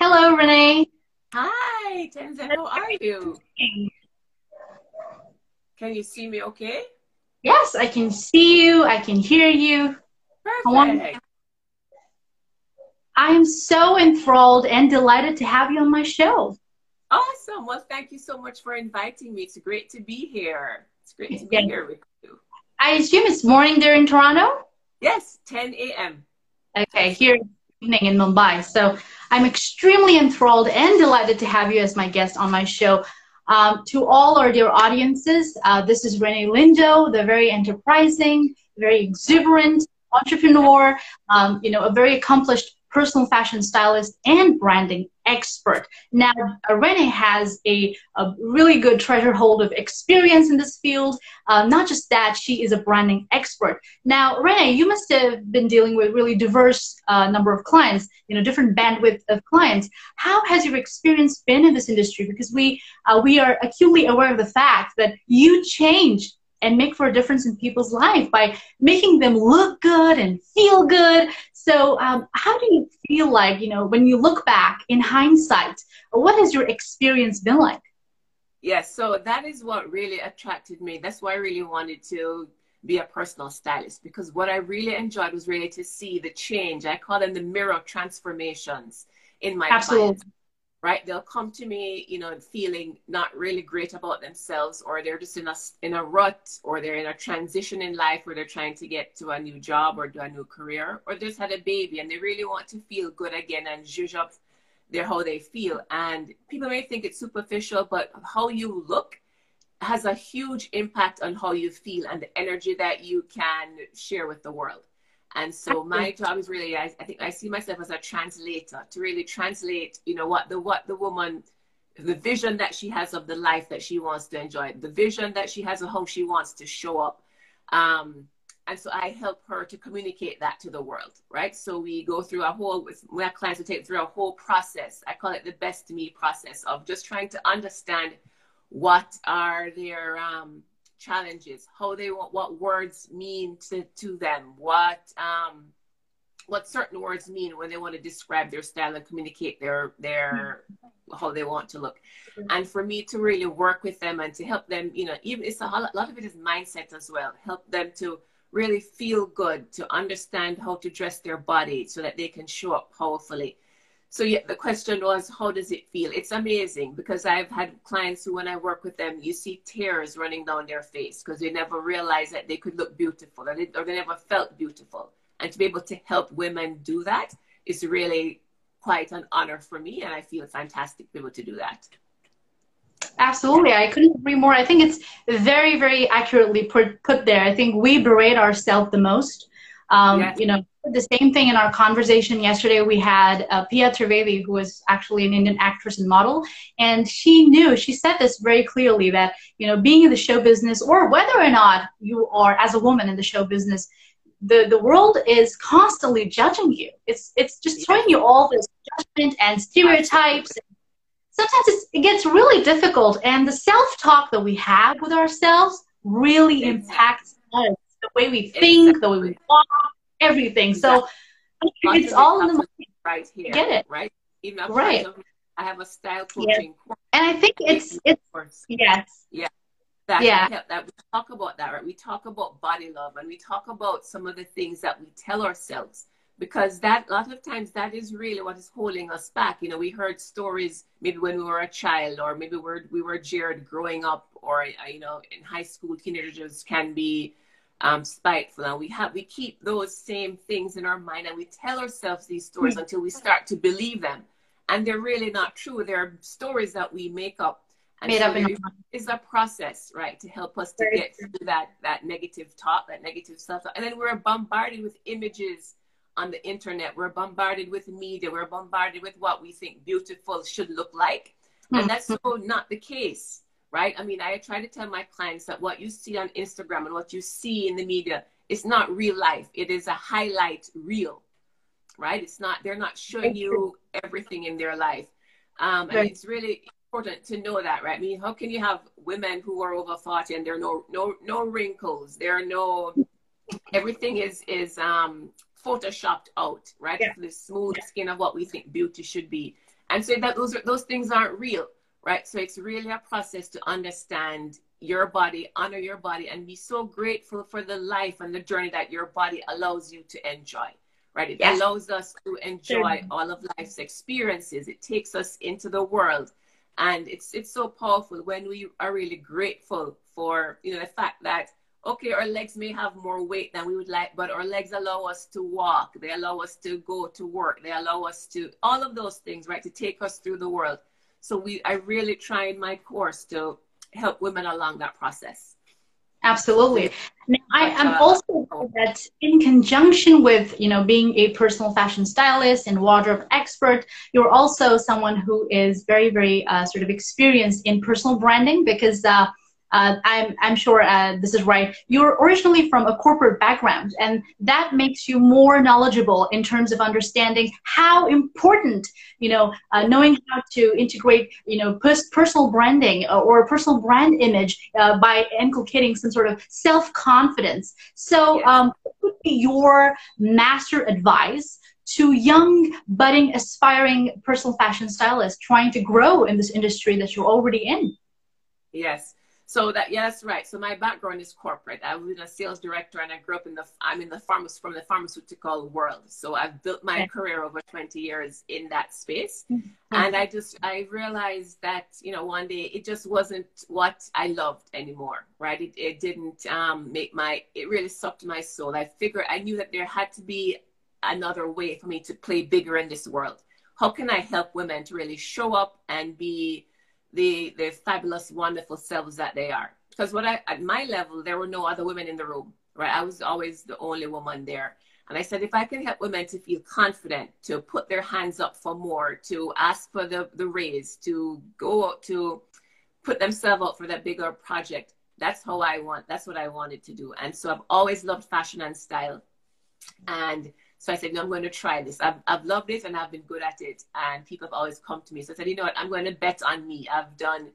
Hello, Renee. Hi, Tenzin. How are you? Can you see me okay? Yes, I can see you. I can hear you. Perfect. I am so enthralled and delighted to have you on my show. Awesome. Well, thank you so much for inviting me. It's great to be here. It's great to be here with you. I assume it's morning there in Toronto? Yes, 10 a.m. Okay, here evening in Mumbai. So I'm extremely enthralled and delighted to have you as my guest on my show. Um, to all our dear audiences, uh, this is Renee Lindo, the very enterprising, very exuberant entrepreneur, um, you know, a very accomplished personal fashion stylist and branding expert. Now, Renee has a, a, really good treasure hold of experience in this field. Uh, not just that, she is a branding expert. Now, Renee, you must have been dealing with really diverse uh, number of clients, you know, different bandwidth of clients. How has your experience been in this industry? Because we uh, we are acutely aware of the fact that you change and make for a difference in people's life by making them look good and feel good. So, um, how do you feel like, you know, when you look back in hindsight, what has your experience been like? Yes, so that is what really attracted me. That's why I really wanted to be a personal stylist because what I really enjoyed was really to see the change. I call them the mirror transformations in my Absolutely. clients right? They'll come to me, you know, feeling not really great about themselves, or they're just in a in a rut, or they're in a transition in life where they're trying to get to a new job or do a new career, or just had a baby and they really want to feel good again and zhuzh up their how they feel. And people may think it's superficial, but how you look has a huge impact on how you feel and the energy that you can share with the world. And so my job is really, I, I, think I see myself as a translator to really translate, you know, what the what the woman, the vision that she has of the life that she wants to enjoy, the vision that she has of how she wants to show up. Um, and so I help her to communicate that to the world, right? So we go through a whole, with my clients, we take through a whole process. I call it the best me process of just trying to understand what are their um, challenges, how they want, what words mean to, to them, what um, what certain words mean when they want to describe their style and communicate their their how they want to look. And for me to really work with them and to help them, you know, even it's a, a lot of it is mindset as well. Help them to really feel good, to understand how to dress their body so that they can show up powerfully so yeah, the question was, how does it feel? It's amazing because I've had clients who, when I work with them, you see tears running down their face because they never realized that they could look beautiful or they, or they never felt beautiful. And to be able to help women do that is really quite an honor for me, and I feel fantastic to be able to do that. Absolutely, I couldn't agree more. I think it's very, very accurately put, put there. I think we berate ourselves the most. Um, yes. You know, the same thing in our conversation yesterday. We had uh, Pia Trivedi, who was actually an Indian actress and model, and she knew, she said this very clearly that, you know, being in the show business or whether or not you are as a woman in the show business, the, the world is constantly judging you. It's, it's just throwing you all this judgment and stereotypes. Sometimes it gets really difficult, and the self talk that we have with ourselves really impacts us the way we think, exactly. the way we walk, everything. Exactly. So it's all in the mind. Right here. Get it? Right. Even right. I have a style coaching yes. And I think it's it's course. yes. Yeah. That, yeah. that we talk about that, right? We talk about body love and we talk about some of the things that we tell ourselves because that a lot of times that is really what is holding us back. You know, we heard stories maybe when we were a child or maybe we're, we were jeered growing up or, uh, you know, in high school, teenagers can be um, spiteful. And we have we keep those same things in our mind, and we tell ourselves these stories mm-hmm. until we start to believe them, and they're really not true. They're stories that we make up. And Made so up in is a process, right, to help us to Very get through that that negative talk, that negative stuff, and then we're bombarded with images on the internet. We're bombarded with media. We're bombarded with what we think beautiful should look like, and mm-hmm. that's so not the case right? I mean, I try to tell my clients that what you see on Instagram and what you see in the media is not real life. It is a highlight reel, right? It's not, they're not showing you everything in their life. Um, and it's really important to know that, right? I mean, how can you have women who are over 40 and there are no, no, no wrinkles? There are no, everything is, is, um, photoshopped out, right? Yeah. The smooth skin of what we think beauty should be and so that those are, those things aren't real, right? So it's really a process to understand your body, honor your body, and be so grateful for the life and the journey that your body allows you to enjoy. Right? It yes. allows us to enjoy all of life's experiences. It takes us into the world. And it's it's so powerful when we are really grateful for, you know, the fact that okay, our legs may have more weight than we would like, but our legs allow us to walk. They allow us to go to work. They allow us to all of those things, right, to take us through the world. So we, I really try in my course to help women along that process. Absolutely. Now, I am uh, also that in conjunction with you know being a personal fashion stylist and wardrobe expert, you're also someone who is very very uh, sort of experienced in personal branding because. Uh, uh, I'm, I'm sure uh, this is right. You're originally from a corporate background, and that makes you more knowledgeable in terms of understanding how important, you know, uh, knowing how to integrate, you know, pers- personal branding uh, or personal brand image uh, by inculcating some sort of self confidence. So, um, what would be your master advice to young, budding, aspiring personal fashion stylists trying to grow in this industry that you're already in? Yes. So that yeah, that's right. So my background is corporate. I was a sales director, and I grew up in the I'm in the pharma from the pharmaceutical world. So I've built my career over 20 years in that space, mm-hmm. and I just I realized that you know one day it just wasn't what I loved anymore. Right? It it didn't um, make my it really sucked my soul. I figured I knew that there had to be another way for me to play bigger in this world. How can I help women to really show up and be the the fabulous, wonderful selves that they are. Because what I at my level, there were no other women in the room, right? I was always the only woman there. And I said, if I can help women to feel confident, to put their hands up for more, to ask for the, the raise, to go out to put themselves out for that bigger project, that's how I want, that's what I wanted to do. And so I've always loved fashion and style. And so I said, no, I'm going to try this. I've, I've loved it and I've been good at it. And people have always come to me. So I said, you know what? I'm going to bet on me. I've done,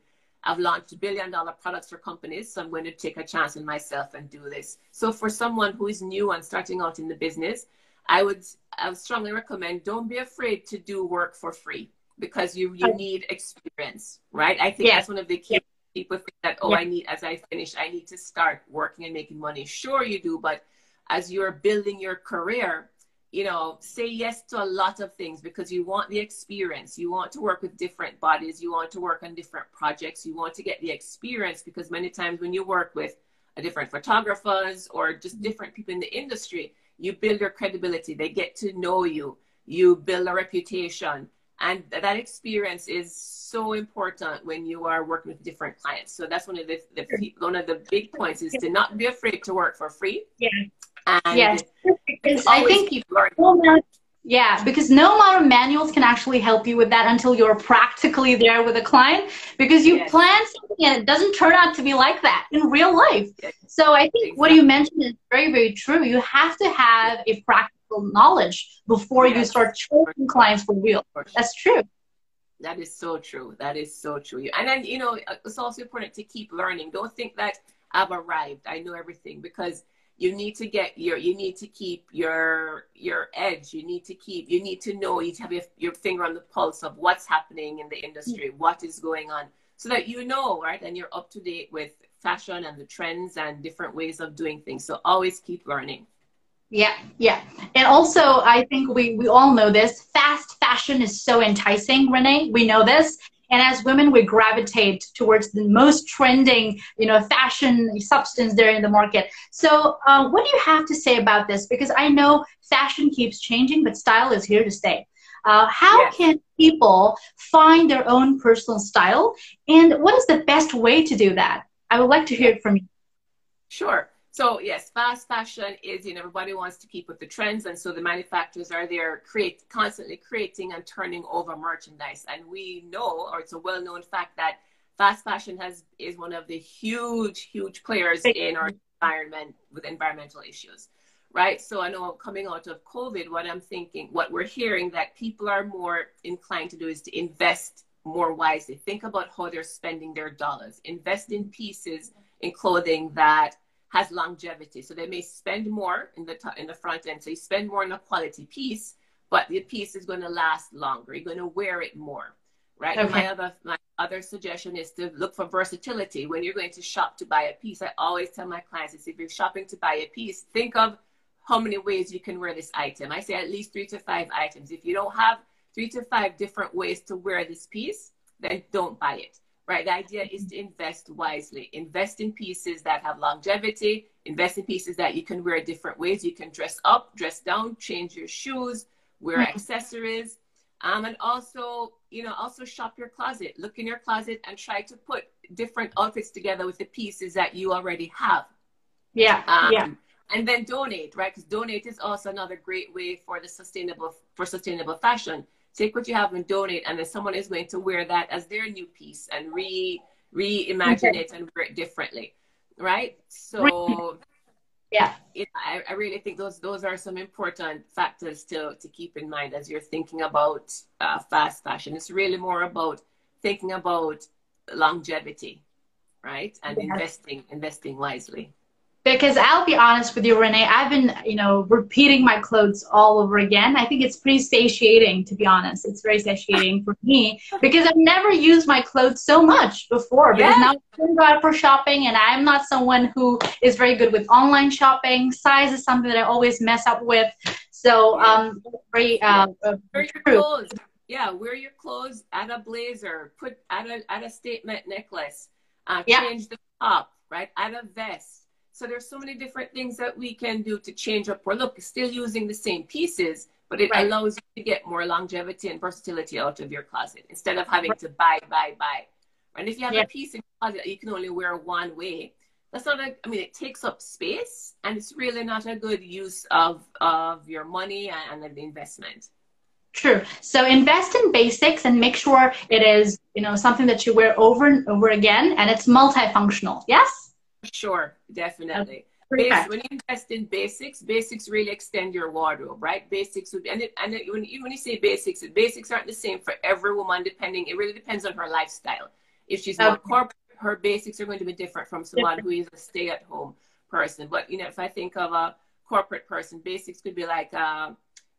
I've launched billion dollar products for companies. So I'm going to take a chance on myself and do this. So for someone who is new and starting out in the business, I would, I would strongly recommend don't be afraid to do work for free because you, you need experience, right? I think that's one of the key people think that, oh, I need, as I finish, I need to start working and making money. Sure, you do. But as you're building your career, you know, say yes to a lot of things because you want the experience. You want to work with different bodies. You want to work on different projects. You want to get the experience because many times when you work with a different photographers or just mm-hmm. different people in the industry, you build your credibility. They get to know you. You build a reputation. And that experience is so important when you are working with different clients. So that's one of the, the one of the big points is to not be afraid to work for free. Yeah. And yes, because I think people are. Yeah, because no amount of manuals can actually help you with that until you're practically there with a client because you yes. plan something and it doesn't turn out to be like that in real life. Yes. So I think exactly. what you mentioned is very, very true. You have to have a practical knowledge before yes. you start choosing clients for real. That's true. That is so true. That is so true. And then, you know, uh, it's also important to keep learning. Don't think that I've arrived. I know everything because you need to get your you need to keep your your edge. You need to keep you need to know you need to have your, your finger on the pulse of what's happening in the industry mm-hmm. what is going on so that you know right and you're up to date with fashion and the trends and different ways of doing things. So always keep learning. Yeah yeah. And also i think we we all know this fast fashion is so enticing renee. We know this and as women, we gravitate towards the most trending, you know, fashion substance there in the market. So, uh, what do you have to say about this? Because I know fashion keeps changing, but style is here to stay. Uh, how yes. can people find their own personal style, and what is the best way to do that? I would like to hear it from you. Sure. So yes, fast fashion is, you know, everybody wants to keep with the trends. And so the manufacturers are there create constantly creating and turning over merchandise. And we know, or it's a well-known fact that fast fashion has is one of the huge, huge players in our environment with environmental issues. Right. So I know coming out of COVID, what I'm thinking, what we're hearing that people are more inclined to do is to invest more wisely. Think about how they're spending their dollars. Invest in pieces in clothing that has longevity. So they may spend more in the in the front end. So you spend more on a quality piece, but the piece is going to last longer. You're going to wear it more, right? Okay. My other my other suggestion is to look for versatility when you're going to shop to buy a piece. I always tell my clients is if you're shopping to buy a piece, think of how many ways you can wear this item. I say at least three to five items. If you don't have three to five different ways to wear this piece, then don't buy it. Right? The idea is to invest wisely. Invest in pieces that have longevity. Invest in pieces that you can wear different ways. You can dress up, dress down, change your shoes, wear mm-hmm. accessories, um, and also you know also shop your closet. Look in your closet and try to put different outfits together with the pieces that you already have. Yeah. Um, yeah. And then donate, right? Because donate is also another great way for the sustainable for sustainable fashion take what you have and donate and then someone is going to wear that as their new piece and re reimagine okay. it and wear it differently right? So yeah I, I really think those those are some important factors to to keep in mind as you're thinking about uh, fast fashion. It's really more about thinking about longevity right? And yes. investing investing wisely because I'll be honest with you, Renee, I've been, you know, repeating my clothes all over again. I think it's pretty satiating, to be honest. It's very satiating for me because I've never used my clothes so much before. Because yeah. now I'm going out for shopping, and I'm not someone who is very good with online shopping. Size is something that I always mess up with. So, um, very uh, uh, wear your clothes. Yeah, wear your clothes. Add a blazer. Put add a add a statement necklace. Uh, change the top. Right. Add a vest so there's so many different things that we can do to change up or look, still using the same pieces, but it right. allows you to get more longevity and versatility out of your closet instead of having to buy, buy, buy. And if you have yeah. a piece in your closet that you can only wear one way, that's not a, I mean, it takes up space and it's really not a good use of, of your money and, and the investment. True. So invest in basics and make sure it is, you know, something that you wear over and over again and it's multifunctional. Yes? Sure, definitely. Bas- when you invest in basics, basics really extend your wardrobe, right? Basics would, and, it, and it, when, you, when you say basics, basics aren't the same for every woman, depending, it really depends on her lifestyle. If she's more corporate, her basics are going to be different from someone who is a stay at home person. But, you know, if I think of a corporate person, basics could be like, uh,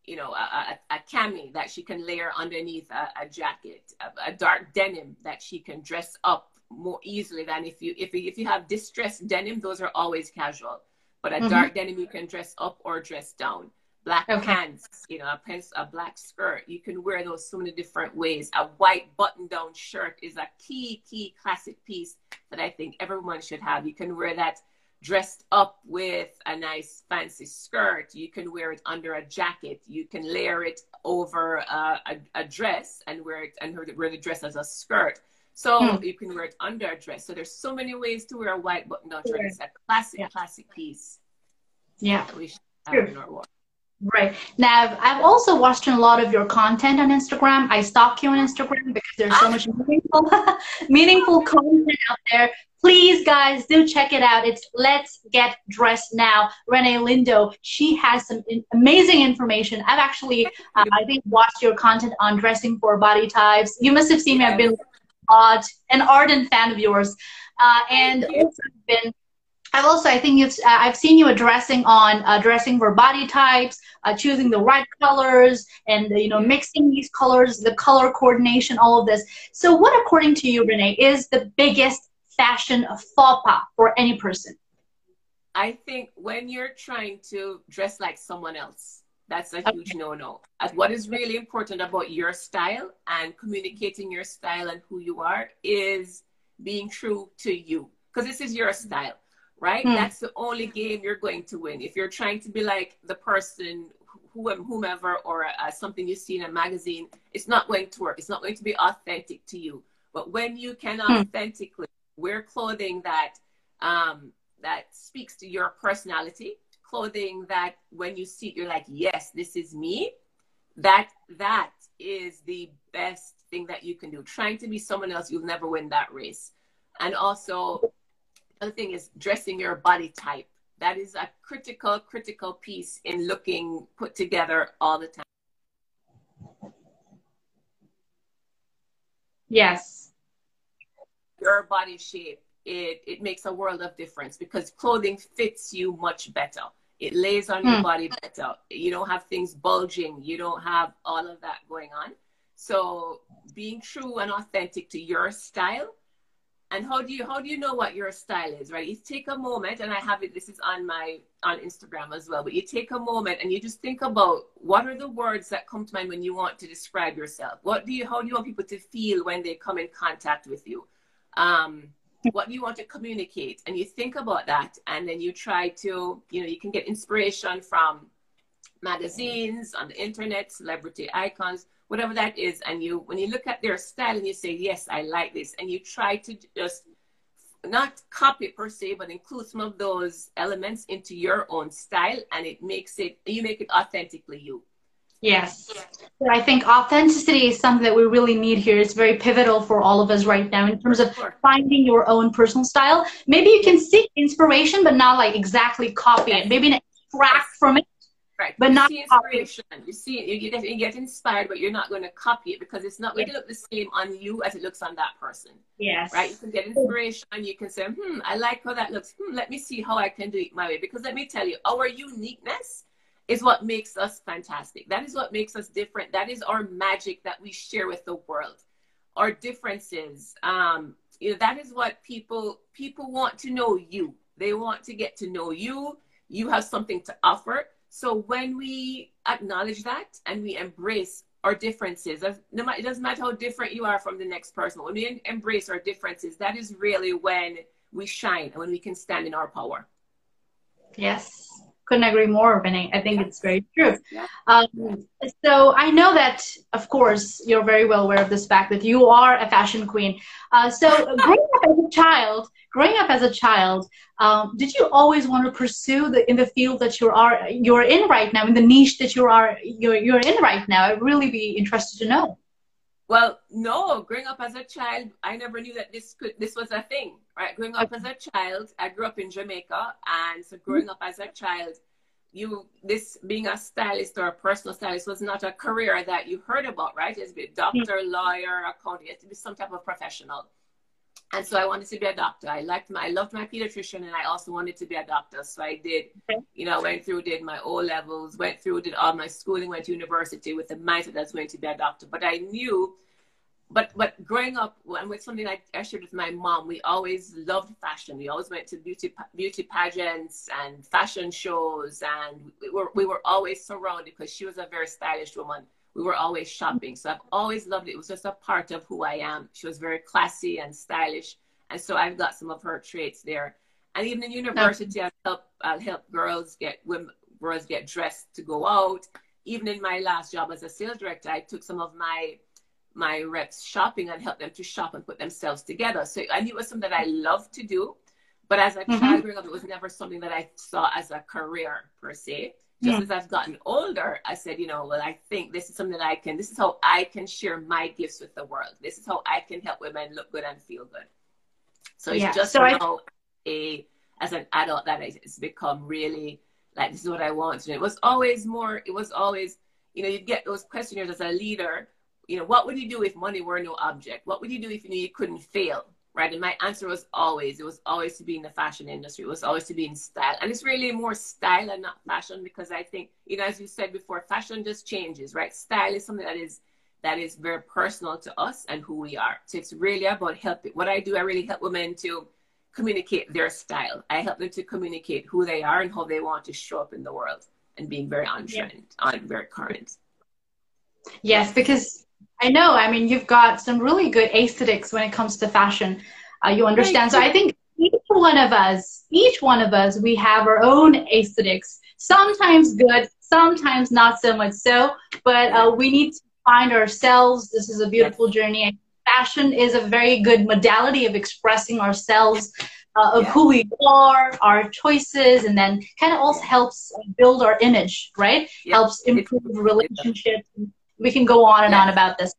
you know, a, a, a, cami that she can layer underneath a, a jacket, a, a dark denim that she can dress up more easily than if you if if you have distressed denim, those are always casual. But a mm-hmm. dark denim you can dress up or dress down. Black okay. pants, you know, a pants, a black skirt. You can wear those so many different ways. A white button-down shirt is a key, key classic piece that I think everyone should have. You can wear that dressed up with a nice fancy skirt. You can wear it under a jacket. You can layer it over a, a, a dress and wear it and wear the dress as a skirt. So hmm. you can wear it under a dress. So there's so many ways to wear a white button down dress. It's a classic, yeah. classic piece. Yeah. we should have in our wardrobe. Right. Now, I've also watched a lot of your content on Instagram. I stalk you on Instagram because there's so ah. much meaningful, meaningful content out there. Please, guys, do check it out. It's Let's Get Dressed Now. Renee Lindo. She has some amazing information. I've actually, uh, I think, watched your content on dressing for body types. You must have seen me. I've been art, an ardent fan of yours, uh, and also been. I've also, I think you've, uh, I've seen you addressing on addressing for body types, uh, choosing the right colors, and you know mixing these colors, the color coordination, all of this. So, what, according to you, Renee, is the biggest fashion faux pas for any person? I think when you're trying to dress like someone else, that's a huge okay. no-no. what is really important about your style and communicating your style and who you are is being true to you. Because this is your style, right? Hmm. That's the only game you're going to win. If you're trying to be like the person, who, whomever, or uh, something you see in a magazine, it's not going to work. It's not going to be authentic to you. But when you can hmm. authentically wear clothing that um, that speaks to your personality, clothing that when you see it, you're like, yes, this is me. That that is the best thing that you can do. Trying to be someone else, you'll never win that race. And also, other thing is dressing your body type. That is a critical, critical piece in looking put together all the time. Yes. Your body shape, it, it makes a world of difference because clothing fits you much better It lays on mm. your hmm. body better. You don't have things bulging. You don't have all of that going on. So being true and authentic to your style. And how do you how do you know what your style is, right? You take a moment, and I have it. This is on my on Instagram as well. But you take a moment and you just think about what are the words that come to mind when you want to describe yourself. What do you how do you want people to feel when they come in contact with you? Um, what you want to communicate and you think about that and then you try to you know you can get inspiration from magazines on the internet celebrity icons whatever that is and you when you look at their style and you say yes i like this and you try to just not copy per se but include some of those elements into your own style and it makes it you make it authentically you Yes. So I think authenticity is something that we really need here. It's very pivotal for all of us right now in terms of finding your own personal style. Maybe you can seek inspiration, but not like exactly copy it. Maybe extract from it. Right. But you not see inspiration. Copy. You see, you get, you get inspired, but you're not going to copy it because it's not going yes. to look the same on you as it looks on that person. Yes. Right. You can get inspiration. You can say, hmm, I like how that looks. Hmm, let me see how I can do it my way. Because let me tell you, our uniqueness is what makes us fantastic. That is what makes us different. That is our magic that we share with the world. Our differences. Um, you know, that is what people people want to know you. They want to get to know you. You have something to offer. So when we acknowledge that and we embrace our differences, no matter, it doesn't matter how different you are from the next person. When we embrace our differences, that is really when we shine and when we can stand in our power. Yes, couldn't agree more, Vinny. I think it's very true. Um, so I know that, of course, you're very well aware of this fact that you are a fashion queen. Uh, so growing up as a child, growing up as a child, um, did you always want to pursue the in the field that you are you're in right now, in the niche that you are you're you're in right now? I'd really be interested to know. Well, no. Growing up as a child, I never knew that this could this was a thing. Right. Growing up as a child, I grew up in Jamaica, and so growing up as a child, you this being a stylist or a personal stylist was not a career that you heard about, right? It's be hmm. doctor, lawyer, accountant. It to be some type of professional. And so I wanted to be a doctor. I liked my, I loved my pediatrician, and I also wanted to be a doctor. So I did, you know, went through, did my O levels, went through, did all my schooling, went to university with the mindset that's going to be a doctor. But I knew, but but growing up, and with something I, I shared with my mom, we always loved fashion. We always went to beauty beauty pageants and fashion shows, and we were we were always surrounded because she was a very stylish woman we were always shopping. So I've always loved it. It was just a part of who I am. She was very classy and stylish. And so I've got some of her traits there. And even in university, I've helped, I'll help girls get women, girls get dressed to go out. Even in my last job as a sales director, I took some of my my reps shopping and helped them to shop and put themselves together. So I knew it was something that I loved to do. But as a mm-hmm. growing up, it was never something that I saw as a career per se just as I've gotten older, I said, you know, well, I think this is something that I can, this is how I can share my gifts with the world. This is how I can help women look good and feel good. So it's yeah. just so now I, a, as an adult that it's become really like, this is what I want. And it was always more, it was always, you know, you'd get those questionnaires as a leader, you know, what would you do if money were no object? What would you do if you knew you couldn't fail? Right? And my answer was always, it was always to be in the fashion industry. It was always to be in style. And it's really more style and not fashion because I think, you know, as you said before, fashion just changes, right? Style is something that is that is very personal to us and who we are. So it's really about helping. What I do, I really help women to communicate their style. I help them to communicate who they are and how they want to show up in the world and being very on trend, yeah. on very current. Yes, because I know. I mean, you've got some really good aesthetics when it comes to fashion. Uh, you understand. So I think each one of us, each one of us, we have our own aesthetics. Sometimes good, sometimes not so much so. But uh, we need to find ourselves. This is a beautiful journey. Fashion is a very good modality of expressing ourselves. Uh, of yeah. who we are, our choices, and then kind of also helps build our image, right? Yeah. Helps improve relationships, we can go on and yes. on about this.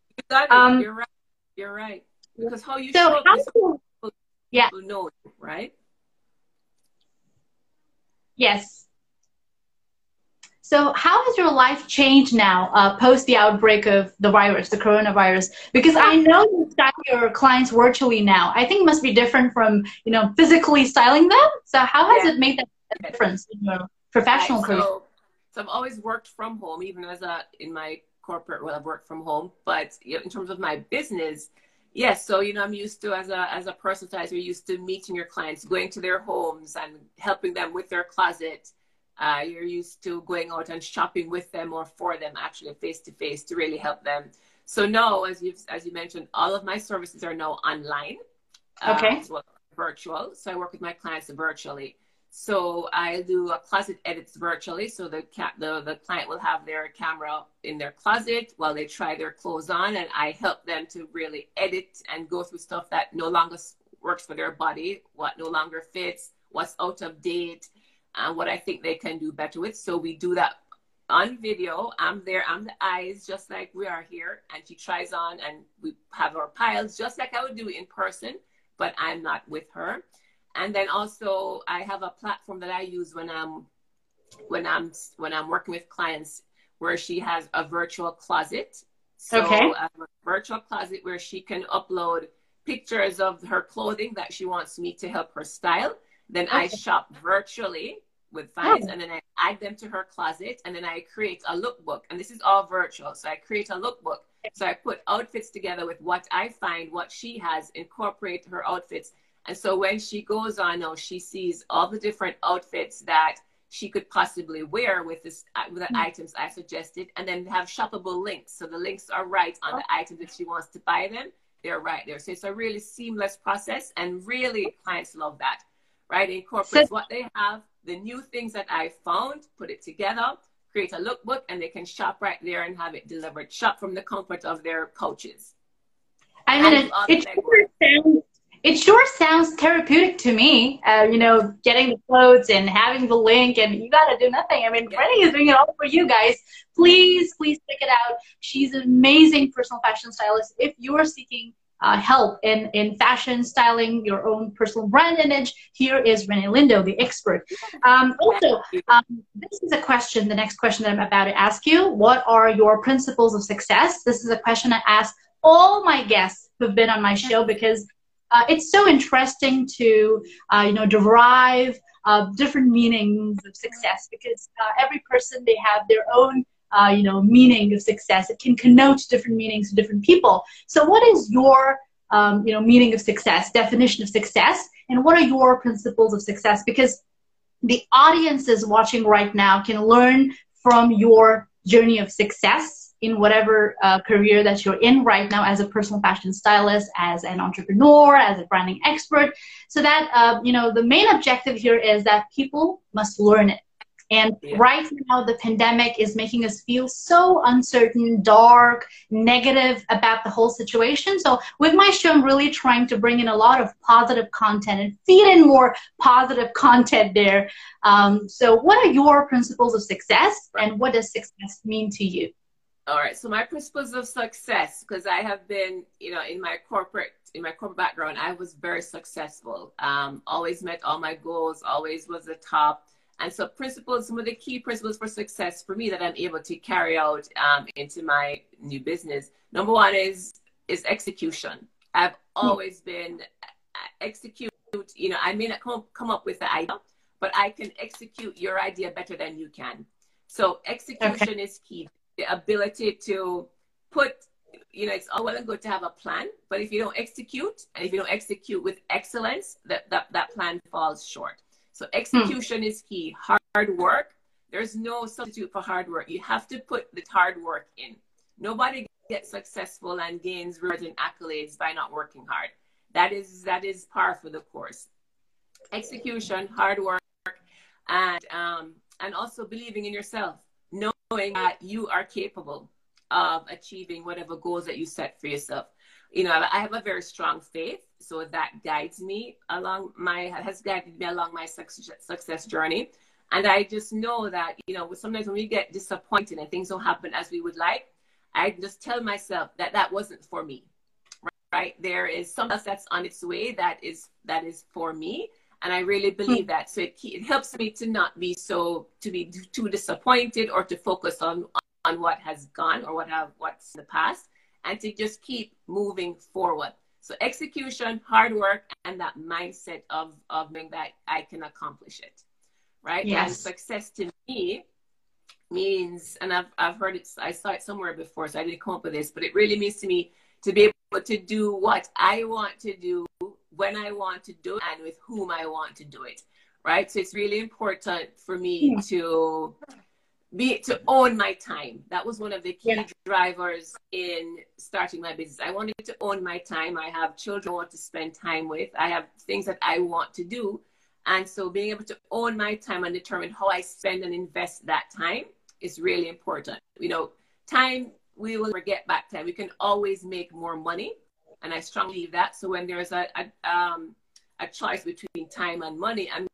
Um, You're right. You're right. Because how you so show how people, yeah. know, right? Yes. So, how has your life changed now uh, post the outbreak of the virus, the coronavirus? Because I know you style your clients virtually now. I think it must be different from you know physically styling them. So, how has yeah. it made that difference in your professional right, career? So, so I've always worked from home, even as a in my corporate role, I've worked from home. But you know, in terms of my business, yes. So you know, I'm used to as a as a personalizer, you're used to meeting your clients, going to their homes and helping them with their closet. Uh, you're used to going out and shopping with them or for them, actually face to face, to really help them. So now, as you as you mentioned, all of my services are now online. Uh, okay. Well, virtual. So I work with my clients virtually. So I do a closet edits virtually. So the, the the client will have their camera in their closet while they try their clothes on, and I help them to really edit and go through stuff that no longer works for their body, what no longer fits, what's out of date, and what I think they can do better with. So we do that on video. I'm there. I'm the eyes, just like we are here, and she tries on, and we have our piles, just like I would do in person, but I'm not with her and then also I have a platform that I use when I'm when I'm when I'm working with clients where she has a virtual closet. So okay. a virtual closet where she can upload pictures of her clothing that she wants me to help her style. Then okay. I shop virtually with finds oh. and then I add them to her closet and then I create a lookbook. And this is all virtual. So I create a lookbook. So I put outfits together with what I find, what she has, incorporate her outfits and so when she goes on now, she sees all the different outfits that she could possibly wear with this with the mm-hmm. items I suggested, and then have shoppable links. So the links are right on the items that she wants to buy them. They're right there. So it's a really seamless process, and really clients love that. Right? It incorporates so, what they have, the new things that I found, put it together, create a lookbook, and they can shop right there and have it delivered. Shop from the comfort of their couches. I mean, it, it sure sounds it sure sounds therapeutic to me. Uh, you know, getting the clothes and having the link, and you got to do nothing. I mean. Renee is doing it all for you guys. Please, please check it out. She's an amazing personal fashion stylist. If you are seeking uh, help in, in fashion styling, your own personal brand image, here is Renee Lindo, the expert. Um, also, um, this is a question, the next question that I'm about to ask you. What are your principles of success? This is a question I ask all my guests who've been on my show because uh, it's so interesting to uh, you know derive uh, different meanings of success because uh, every person they have their own uh, you know meaning of success. It can connote different meanings to different people. So, what is your um, you know meaning of success, definition of success, and what are your principles of success? Because the audiences watching right now can learn from your journey of success in whatever uh, career that you're in right now as a personal fashion stylist, as an entrepreneur, as a branding expert. So that, uh, you know, the main objective here is that people must learn it. And yeah. right now, the pandemic is making us feel so uncertain, dark, negative about the whole situation. So, with my show, I'm really trying to bring in a lot of positive content and feed in more positive content there. Um, so, what are your principles of success, and what does success mean to you? All right. So my principles of success, because I have been, you know, in my corporate in my corporate background, I was very successful. Um, always met all my goals. Always was the top. And so principles, some of the key principles for success for me that I'm able to carry out um, into my new business. Number one is is execution. I've always been uh, execute. You know, I may not come come up with the idea, but I can execute your idea better than you can. So execution okay. is key the ability to put you know it's all well and good to have a plan but if you don't execute and if you don't execute with excellence that that, that plan falls short. So execution hmm. is key. Hard work there's no substitute for hard work. You have to put the hard work in. Nobody gets successful and gains rewards and accolades by not working hard. That is that is par for the course. Execution hard work and um and also believing in yourself knowing that you are capable of achieving whatever goals that you set for yourself. You know, I have a very strong faith, so that guides me along my has guided me along my success, success journey. And I just know that you know sometimes when we get disappointed and things don't happen as we would like, I just tell myself that that wasn't for me. Right? There is something that's on its way that is that is for me and I really hmm. believe that. So it, it helps me to not be so to be too disappointed or to focus on on what has gone or what have what's in the past, and to just keep moving forward. So execution, hard work, and that mindset of of knowing that I can accomplish it. right? Yes. And success to me means, and I've, I've heard it, I saw it somewhere before, so I didn't come up with this, but it really means to me to be able to do what I want to do when I want to do it and with whom I want to do it, right? So it's really important for me yeah. to be to own my time. That was one of the key yeah. drivers in starting my business. I wanted to own my time. I have children I want to spend time with. I have things that I want to do. And so being able to own my time and determine how I spend and invest that time is really important. You know, time we will never get back time. We can always make more money. And I strongly believe that. So when there's a, a um a choice between time and money, I'm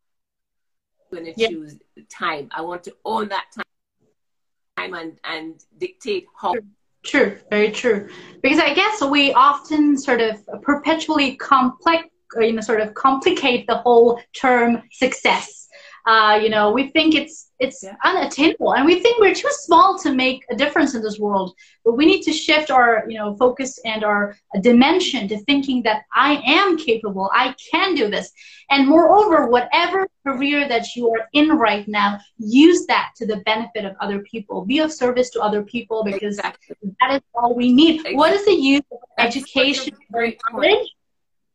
going to yeah. choose time. I want to own that time and, and dictate how. True, very true. Because I guess we often sort of perpetually complex, you know, sort of complicate the whole term success. Uh, you know, we think it's it's yeah. unattainable and we think we're too small to make a difference in this world. But we need to shift our you know focus and our dimension to thinking that i am capable i can do this. And moreover whatever career that you are in right now use that to the benefit of other people. Be of service to other people because exactly. that is all we need. Exactly. what is the use of That's education knowledge?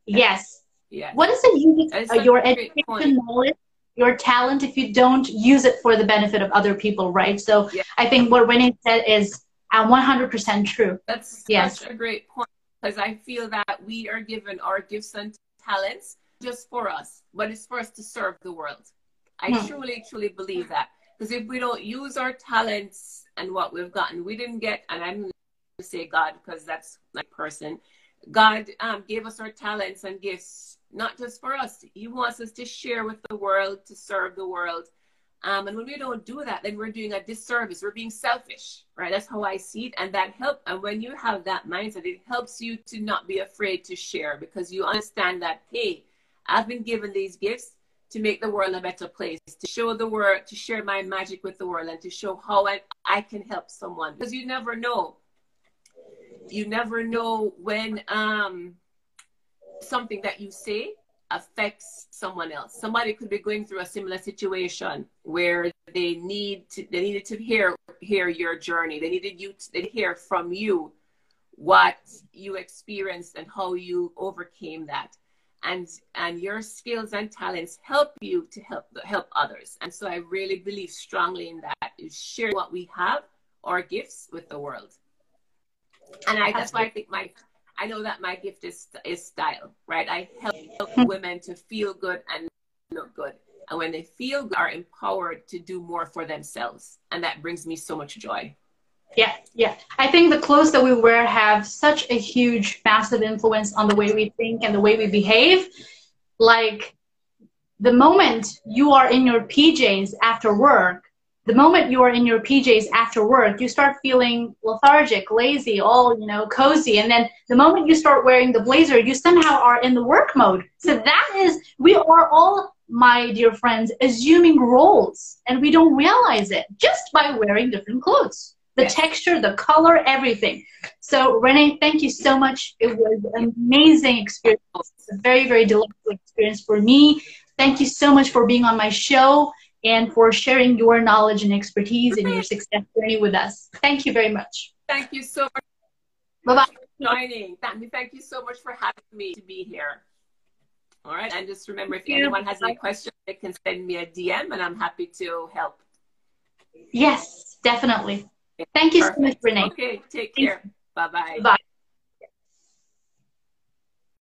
yes. Yes what is the use of your education knowledge your talent if you don't use it for the benefit of other people, right? So yeah. I think what Renee said is 100% uh, true. That's yes. such a great point because I feel that we are given our gifts and talents just for us, but it's for us to serve the world. I hmm. truly, truly believe that. Because if we don't use our talents and what we've gotten, we didn't get, and I'm going to say God because that's my person. God um, gave us our talents and gifts not just for us. He wants us to share with the world, to serve the world. Um, and when we don't do that, then we're doing a disservice. We're being selfish, right? That's how I see it. And that help. And when you have that mindset, it helps you to not be afraid to share because you understand that, hey, I've been given these gifts to make the world a better place, to show the world, to share my magic with the world, and to show how I, I can help someone. Because you never know. You never know when um, something that you say affects someone else. Somebody could be going through a similar situation where they need to, they needed to hear hear your journey. They needed you to hear from you what you experienced and how you overcame that. And and your skills and talents help you to help help others. And so I really believe strongly in that is share what we have, our gifts with the world. And I, that's why I think my I know that my gift is is style, right? I help hmm. women to feel good and look good. And when they feel good, are empowered to do more for themselves. And that brings me so much joy. Yeah, yeah. I think the clothes that we wear have such a huge, massive influence on the way we think and the way we behave. Like the moment you are in your PJs after work, the moment you are in your PJs after work, you start feeling lethargic, lazy, all, you know, cozy. And then the moment you start wearing the blazer, you somehow are in the work mode. So that is, we are all, my dear friends, assuming roles and we don't realize it just by wearing different clothes. The yes. texture, the color, everything. So Renee, thank you so much. It was an amazing experience. A very, very delightful experience for me. Thank you so much for being on my show and for sharing your knowledge and expertise and your success journey with us. Thank you very much. Thank you so much. Bye bye. Joining. Thank you so much for having me to be here. All right. And just remember, if anyone has any questions, they can send me a DM and I'm happy to help. Yes, definitely. Thank you Perfect. so much, Renee. Okay. Take care. Bye-bye. Bye.